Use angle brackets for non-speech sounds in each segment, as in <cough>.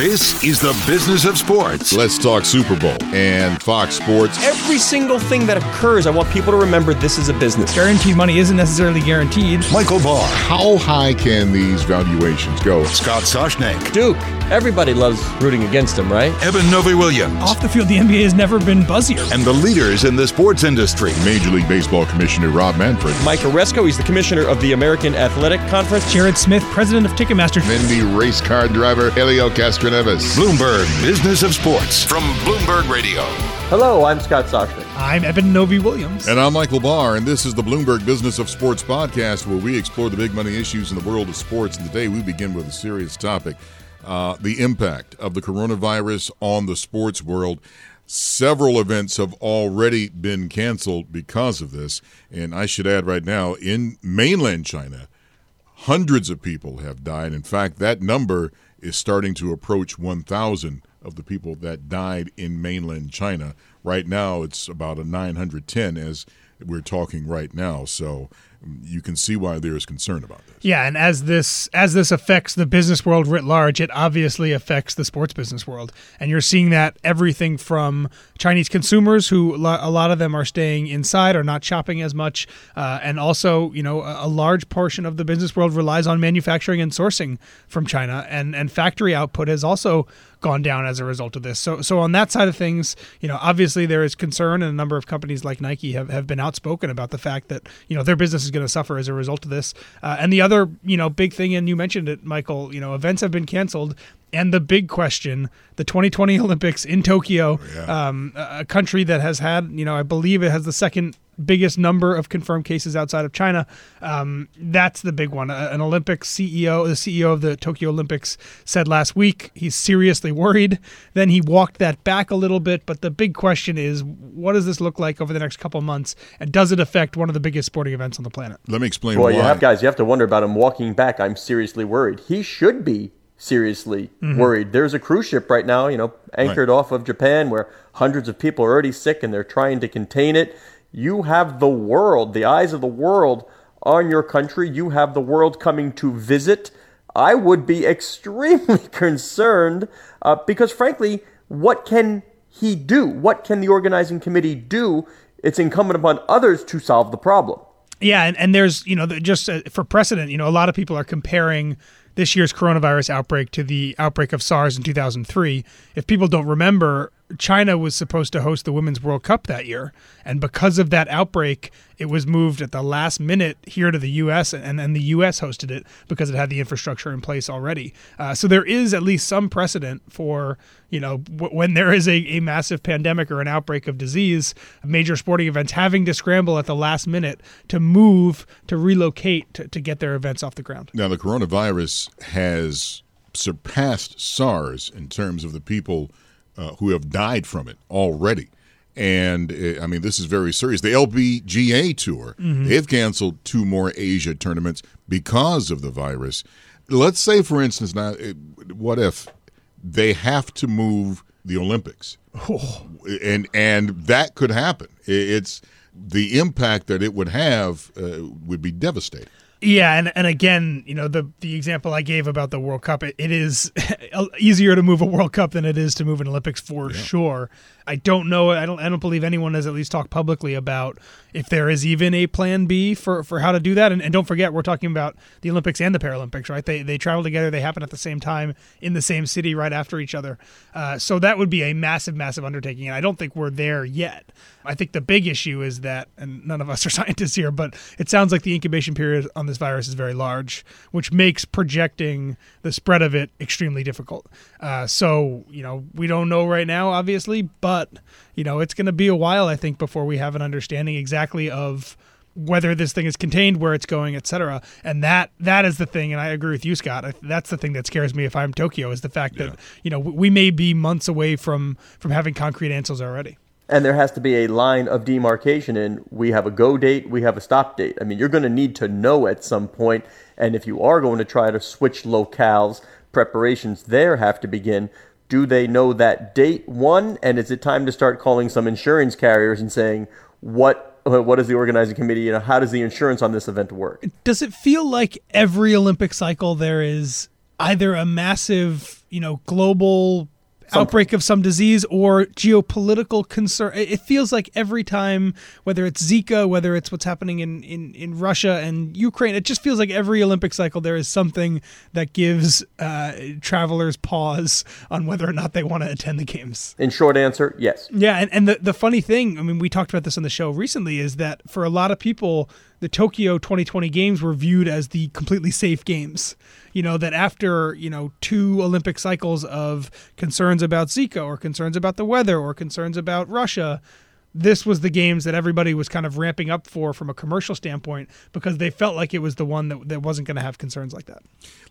This is the business of sports. Let's talk Super Bowl and Fox Sports. Every single thing that occurs, I want people to remember this is a business. Guaranteed money isn't necessarily guaranteed. Michael Barr, How high can these valuations go? Scott Soshnick, Duke, everybody loves rooting against him, right? Eben Novy-Williams, Off the field, the NBA has never been buzzier. and the leaders in the sports industry. Major League Baseball Commissioner Rob Manfred. Mike Aresco, he's the commissioner of the American Athletic Conference. Jared Smith, president of Ticketmaster. Then the race car driver Helio Castroneves. Bloomberg Business of Sports from Bloomberg Radio. Hello, I'm Scott Soshnick. I'm Eben Novy-Williams. And I'm Michael Barr, and this is the Bloomberg Business of Sports podcast, where we explore the big money issues in the world of sports. And today we begin with a serious topic uh, the impact of the coronavirus on the sports world. Several events have already been canceled because of this. And I should add right now, in mainland China, hundreds of people have died. In fact, that number is starting to approach 1,000 of the people that died in mainland China. Right now, it's about a 910 as we're talking right now. So you can see why there is concern about this. Yeah, and as this as this affects the business world writ large, it obviously affects the sports business world, and you're seeing that everything from Chinese consumers, who a lot of them are staying inside or not shopping as much, uh, and also you know a, a large portion of the business world relies on manufacturing and sourcing from China, and and factory output has also gone down as a result of this. So so on that side of things, you know, obviously there is concern, and a number of companies like Nike have, have been outspoken about the fact that you know their business is going to suffer as a result of this. Uh, and the other you know big thing, and you mentioned it, Michael, you know, events have been canceled. And the big question, the 2020 Olympics in Tokyo, um, a a country that has had, you know, I believe it has the second biggest number of confirmed cases outside of China. Um, that's the big one. Uh, An Olympics CEO, the CEO of the Tokyo Olympics, said last week he's seriously worried. Then he walked that back a little bit. But the big question is, what does this look like over the next couple months, and does it affect one of the biggest sporting events on the planet? Let me explain Boy, why. you have guys, you have to wonder about him walking back. I'm seriously worried. He should be seriously worried. There's a cruise ship right now, you know, anchored off of Japan where hundreds of people are already sick and they're trying to contain it. You have the world, the eyes of the world on your country. You have the world coming to visit. I would be <laughs> extremely <laughs> concerned uh, because, frankly, what can he do? What can the organizing committee do? It's incumbent upon others to solve the problem. Yeah, and, and there's you know just uh, for precedent, you know, a lot of people are comparing this year's coronavirus outbreak to the outbreak of SARS in 2003. If people don't remember, China was supposed to host the Women's World Cup that year, and because of that outbreak, it was moved at the last minute here to the U.S. and then the U.S. hosted it because it had the infrastructure in place already. Uh, so there is at least some precedent for you know w- when there is a, a massive pandemic or an outbreak of disease, major sporting events having to scramble at the last minute to move to relocate to, to get their events off the ground. Now, the coronavirus has surpassed SARS in terms of the people uh, who have died from it already. And uh, I mean, this is very serious. The LPGA tour, they've canceled two more Asia tournaments because of the virus. Let's say, for instance, now, what if they have to move the Olympics? And and that could happen. It's the impact that it would have uh, would be devastating. Yeah, and, and again, you know, the the example I gave about the World Cup, it, it is <laughs> easier to move a World Cup than it is to move an Olympics for sure. I don't know. I don't. I don't believe anyone has at least talked publicly about if there is even a plan B for, for how to do that. And, and don't forget, we're talking about the Olympics and the Paralympics, right? They they travel together. They happen at the same time in the same city, right after each other. Uh, so that would be a massive, massive undertaking. And I don't think we're there yet. I think the big issue is that, and none of us are <laughs> scientists here, but it sounds like the incubation period on this virus is very large, which makes projecting the spread of it extremely difficult. Uh, so, you know, we don't know right now, obviously, but, you know, it's going to be a while, I think, before we have an understanding exactly of whether this thing is contained, where it's going, etc. And that that is the thing. And I agree with you, Scott. That's the thing that scares me if I'm Tokyo is the fact that you know we may be months away from from having concrete answers already. and there has to be a line of demarcation and we have a go date we have a stop date i mean you're going to need to know at some point and if you are going to try to switch locales preparations there have to begin do they know that date? One and is it time to start calling some insurance carriers and saying what what is the organizing committee you know how does the insurance on this event work? Does it feel like every Olympic cycle there is either a massive, you know, global outbreak of some disease or geopolitical concern. It it feels like every time, whether it's Zika, whether it's what's happening in, in, in Russia and Ukraine, it just feels like every Olympic cycle there is something that gives uh, travelers pause on whether or not they want to attend the games. In short answer, yes. Yeah, and, and the, the funny thing, I mean, we talked about this on the show recently, is that for a lot of people, the Tokyo 2020 games were viewed as the completely safe games. You know, that after, you know, two Olympic cycles of concerns about Zika or concerns about the weather or concerns about Russia, this was the games that everybody was kind of ramping up for from a commercial standpoint because they felt like it was the one that, that wasn't going to have concerns like that.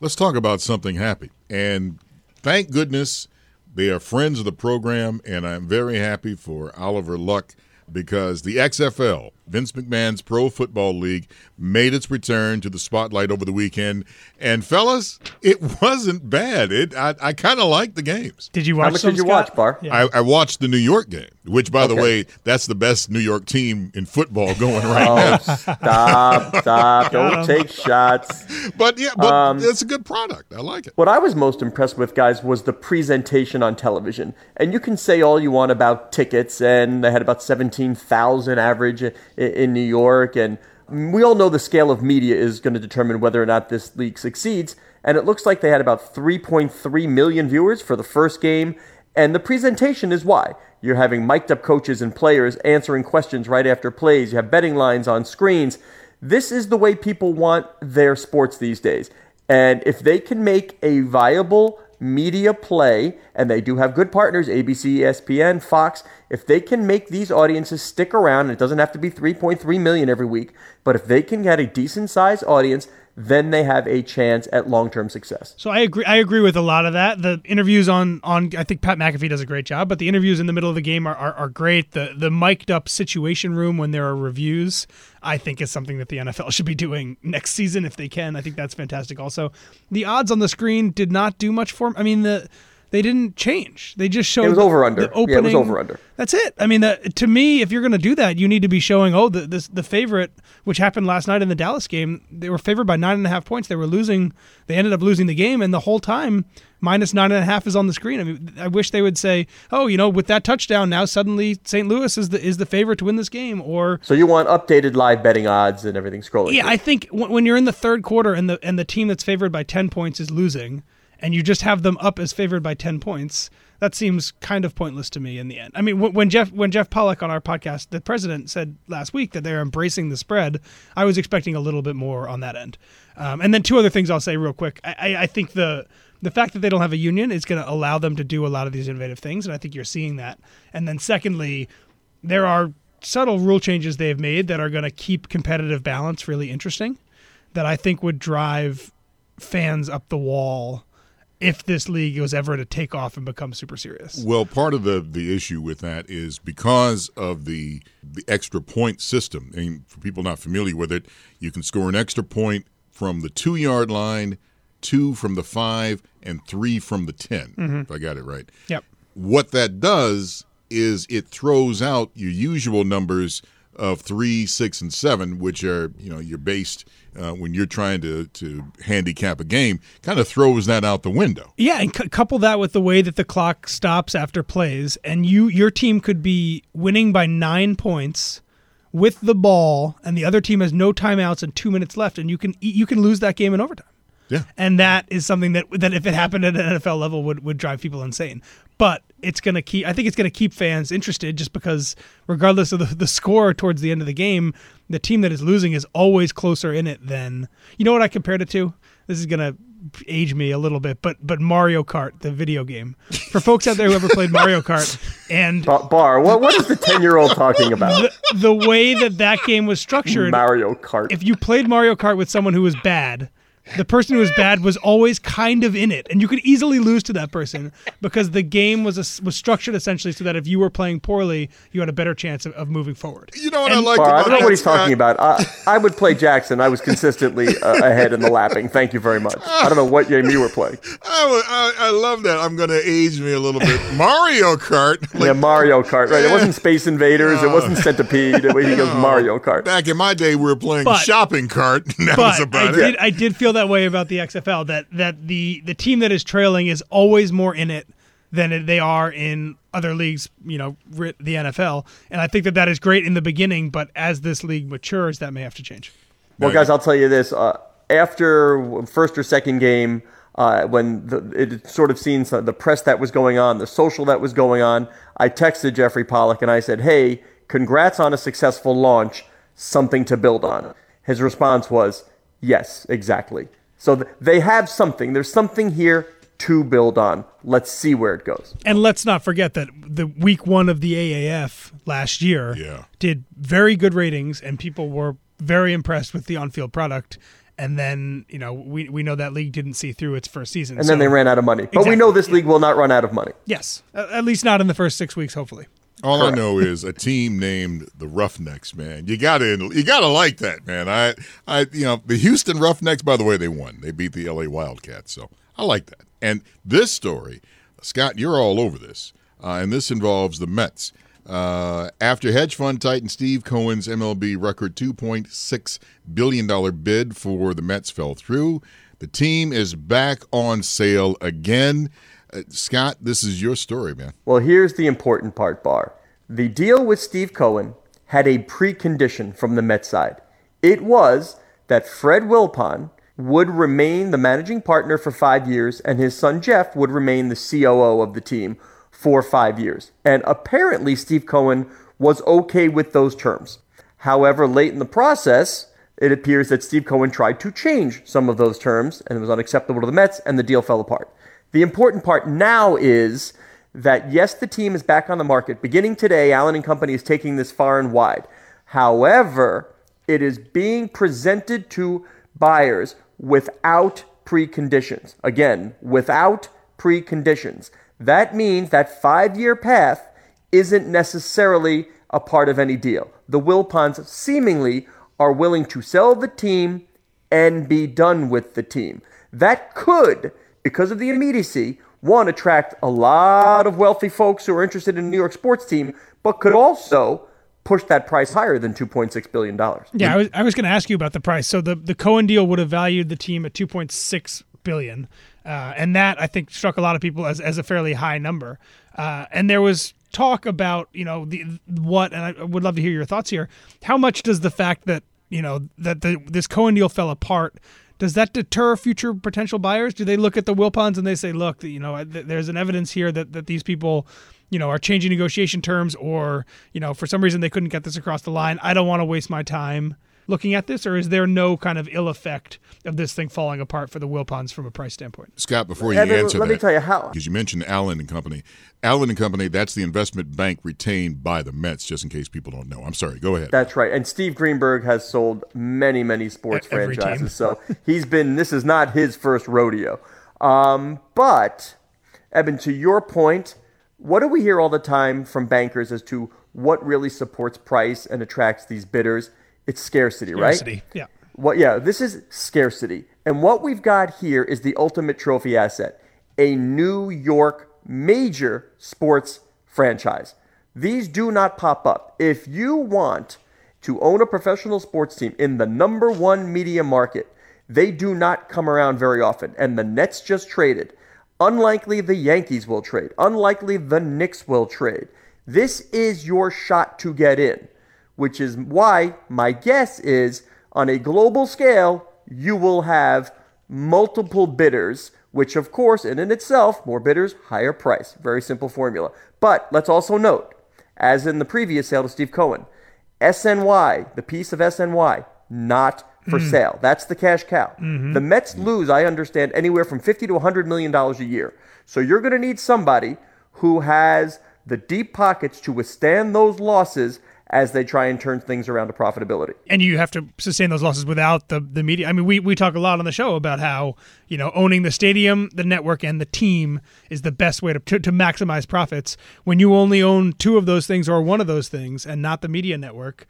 Let's talk about something happy. And thank goodness they are friends of the program, and I'm very happy for Oliver Luck because the XFL, Vince McMahon's Pro Football League, made its return to the spotlight over the weekend. And fellas, it <laughs> wasn't bad. It I, I kind of liked the games. Did you watch? How much some, did you Scott? watch, Barr? Yeah. I, I watched the New York game, which, by the way, that's the best New York team in football going right now. Oh, stop, stop. <laughs> Don't take shots. But yeah, but Um, it's a good product. I like it. What I was most impressed with, guys, was the presentation on television. And you can say all you want about tickets, and they had about 17,000 average i- in New York. And we all know the scale of media is going to determine whether or not this league succeeds. And it looks like they had about 3.3 million viewers for the first game. And the presentation is why. You're having mic'd up coaches and players answering questions right after plays. You have betting lines on screens. This is the way people want their sports these days. And if they can make a viable media play, and they do have good partners, ABC, ESPN, Fox, if they can make these audiences stick around, and it doesn't have to be 3.3 million every week, but if they can get a decent sized audience, then they have a chance at long term success. So I agree. I agree with a lot of that. The interviews on on I think Pat McAfee does a great job, but the interviews in the middle of the game are, are, are great. The the mic'd up situation room when there are reviews, I think is something that the NFL <laughs> should be doing next season if they can. I think that's fantastic. Also, the odds on the screen did not do much for. Me. I mean the. They didn't change. They just showed It was over under. the Yeah, it was over under. That's it. I mean, to me, if you're going to do that, you need to be showing. Oh, the this, the favorite, which happened last night in the Dallas game, they were favored by nine and a half points. They were losing. They ended up losing the game, and the whole time, minus nine and a half is on the screen. I mean, I wish they would say, oh, you know, with that touchdown, now suddenly St. Louis is the is the favorite to win this game, or So you want updated live betting odds and everything scrolling. yeah, through. I think when when you're in the third quarter and the and the team that's favored by ten points is losing, and you just have them up as favored by ten points, that seems kind of pointless to me in the end. I mean, when Jeff when Jeff Pollack on our podcast, the president said last week that they're embracing the spread, I was expecting a little bit more on that end. Um, and then two other things I'll say real quick. I, I, I think the the fact that they don't have a union is going to allow them to do a lot of these innovative things, and I think you're seeing that. And then secondly, there are subtle rule changes they've made that are going to keep competitive balance really interesting that I think would drive fans up the wall if this league was ever to take off and become super serious. Well, part of the, the issue with that is because of the the extra point system. And for people not familiar with it, you can score an extra point from the two yard line, two from the five, and three from the 10 mm-hmm. If I got it right. Yep. What that does is it throws out your usual numbers of three, six, and seven, which are you know you're based uh, when you're trying to to handicap a game. Kind of throws that out the window. Yeah, and c- couple that with the way that the clock stops after plays, and you your team could be winning by nine points with the ball, and the other team has no timeouts and two minutes left, and you can you can lose that game in overtime. Yeah. and that is something that that if it happened at an NFL level would would drive people insane. But it's gonna keep. I think it's gonna keep fans interested, just because regardless of the, the score towards the end of the game, the team that is losing is always closer in it than you know what I compared it to. This is gonna age me a little bit, but but Mario Kart, the video game, for folks out there who ever played Mario Kart, and Ba- Barr, what, what is the 10 year old talking about? the, the way that that game was structured, Mario Kart. if you played Mario Kart with someone who was bad, the person who was bad was always kind of in it, and you could easily lose to that person because the game was a, was structured essentially so that if you were playing poorly, you had a better chance of, of moving forward. You know what I And- like Barr, I don't know what he's talking about. I, I would play Jackson. I was consistently uh, ahead in the lapping. Thank you very much. I don't know what game you were playing. <laughs> I, I, I love that. I'm going to age me a little bit. <laughs> Mario Kart. Like, Yeah, Mario Kart. Right? It wasn't Space Invaders. It wasn't Centipede. It, he goes Mario Kart. Back in my day, we were playing But- shopping cart. And <laughs> that was But about I it. did I did feel that way about the XFL that that the the team that is trailing is always more in it than they are in other leagues, you know, the NFL. And I think that that is great in the beginning, but as this league matures, that may have to change. Well, guys, I'll tell you this: uh, after first or second game, uh, when the, it sort of seen the press that was going on, the social that was going on, I texted Jeffrey Pollack and I said, "Hey, congrats on a successful launch. Something to build on." His response was, "Yes, exactly." So th- they have something. There's something here to build on. Let's see where it goes. And let's not forget that the week one of the AAF last year Yeah. did very good ratings, and people were very impressed with the on-field product. And then you know we we know that league didn't see through its first season, And then they ran out of money. But we know this league will not run out of money. Yes, at least not in the first six weeks. Hopefully, All I know is a team named the Roughnecks, man. You gotta, you gotta like that, man. I, I, you know, the Houston Roughnecks. By the way, they won. They beat the L.A. Wildcats, so I like that. And this story, Scott, you're all over this, uh, and this involves the Mets. Uh, after hedge fund titan Steve Cohen's MLB record $2.6 billion bid for the Mets fell through, the team is back on sale again. Uh, Scott, this is your story, man. Well, here's the important part, Barr. The deal with Steve Cohen had a precondition from the Mets side. It was that Fred Wilpon would remain the managing partner for five years, and his son Jeff would remain the COO of the team for five years. And apparently, Steve Cohen was okay with those terms. However, late in the process, it appears that Steve Cohen tried to change some of those terms, and it was unacceptable to the Mets, and the deal fell apart. The important part now is that yes, the team is back on the market. Beginning today, Allen and Company is taking this far and wide. However, it is being presented to buyers without preconditions. Again, without preconditions. That means that five year path isn't necessarily a part of any deal. The Wilpons seemingly are willing to sell the team and be done with the team. That could, because of the immediacy, one, attract a lot of wealthy folks who are interested in New York sports team, but could also push that price higher than $2.6 billion. yeah. I was I was going to ask you about the price. So the the Cohen deal would have valued the team at two point six billion, uh, and that I think struck a lot of people as as a fairly high number. Uh, and there was talk about you know the what, and I would love to hear your thoughts here. How much does the fact that you know that the this Cohen deal fell apart? Does that deter future potential buyers? Do they look at the Wilpons and they say, "Look, you know, there's an evidence here that, that these people, you know, are changing negotiation terms, or you know, for some reason they couldn't get this across the line. I don't want to waste my time looking at this, or is there no kind of ill effect of this thing falling apart for the Wilpons from a price standpoint? Scott, before you Eben, answer let that, me tell you how- because you mentioned Allen and Company. Allen and Company, that's the investment bank retained by the Mets, just in case people don't know. I'm sorry. Go ahead. That's right. And Steve Greenberg has sold many, many sports Every team. franchises. So he's been, this is not his first rodeo. Um, but, Eben, to your point, what do we hear all the time from bankers as to what really supports price and attracts these bidders? It's scarcity, right? Scarcity, yeah. What yeah, this is scarcity. And what we've got here is the ultimate trophy asset, a New York major sports franchise. These do not pop up. If you want to own a professional sports team in the number 1 media market, they do not come around very often. And the Nets just traded. Unlikely the Yankees will trade. Unlikely the Knicks will trade. This is your shot to get in which is why my guess is on a global scale, you will have multiple bidders, which of course, in and itself, more bidders, higher price. Very simple formula. But let's also note, as in the previous sale to Steve Cohen, SNY, the piece of SNY, not for mm. sale. That's the cash cow. Mm-hmm. The Mets lose, I understand, anywhere from 50 to 100 million dollars a year. So you're going to need somebody who has the deep pockets to withstand those losses as they try and turn things around to profitability. and you have to sustain those losses without the the media. I mean, we we talk a lot on the show about how you know owning the stadium, the network, and the team is the best way to to, to maximize profits. When you only own two of those things or one of those things, and not the media network.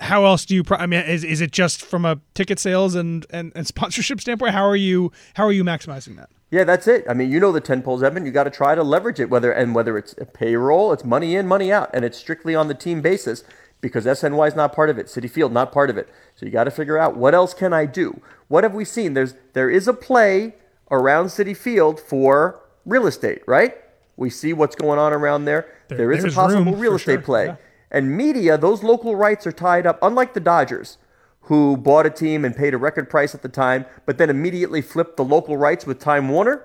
How else do you? Pro- I mean, is, is it just from a ticket sales and, and, and <laughs> sponsorship standpoint? How are you how are you maximizing that? Yeah, that's it. I mean, you know the ten poles, Eben. You got to try to leverage it, whether and whether it's a payroll, it's money in, money out, and it's strictly on the team basis. Because SNY is not part of it, Citi Field not part of it. So you got to figure out what else can I do? What have we seen? There's there is a play around Citi Field for real estate, right? We see what's going on around there. There- there is a possible real estate sure, play. yeah. And media, those local rights are tied up, unlike the Dodgers, who bought a team and paid a record price at the time, but then immediately flipped the local rights with Time Warner.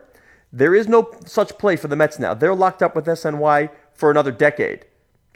There is no such play for the Mets now. They're locked up with SNY for another decade.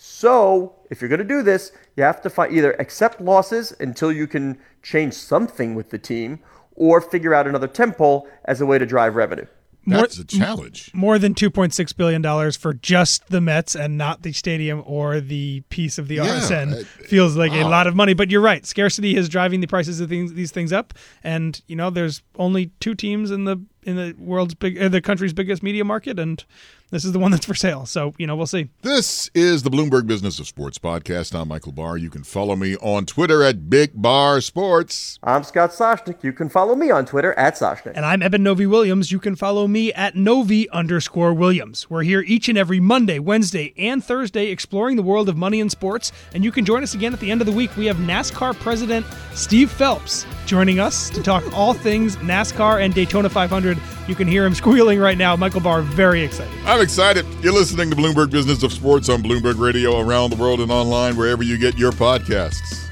So, if you're going to do this, you have to find, either accept losses until you can change something with the team, or figure out another tempo as a way to drive revenue. More- That's a challenge. more than 2.6 billion dollars for just the Mets and not the stadium or the piece of the Yeah, RSN it- feels like a lot of money but you're right scarcity is driving the prices of things, these things up and you know there's only two teams in the in the world's big uh, the country's biggest media market and this is the one that's for sale so you know we'll see This is the Bloomberg Business of Sports podcast. I'm Michael Barr. You can follow me on Twitter at Big Barr Sports. I'm Scott Soshnick. You can follow me on Twitter at Soshnick. And I'm Eben Novy-Williams. You can follow me at Novi underscore Williams. We're here each and every Monday, Wednesday, and Thursday exploring the world of money and sports. And you can join us again at the end of the week. We have NASCAR President Steve Phelps joining us to talk all things NASCAR and Daytona 500. You can hear him squealing right now. Michael Barr, very excited. I'm excited. You're listening to Bloomberg Business of Sports on Bloomberg Radio around the world and online wherever you get your podcasts.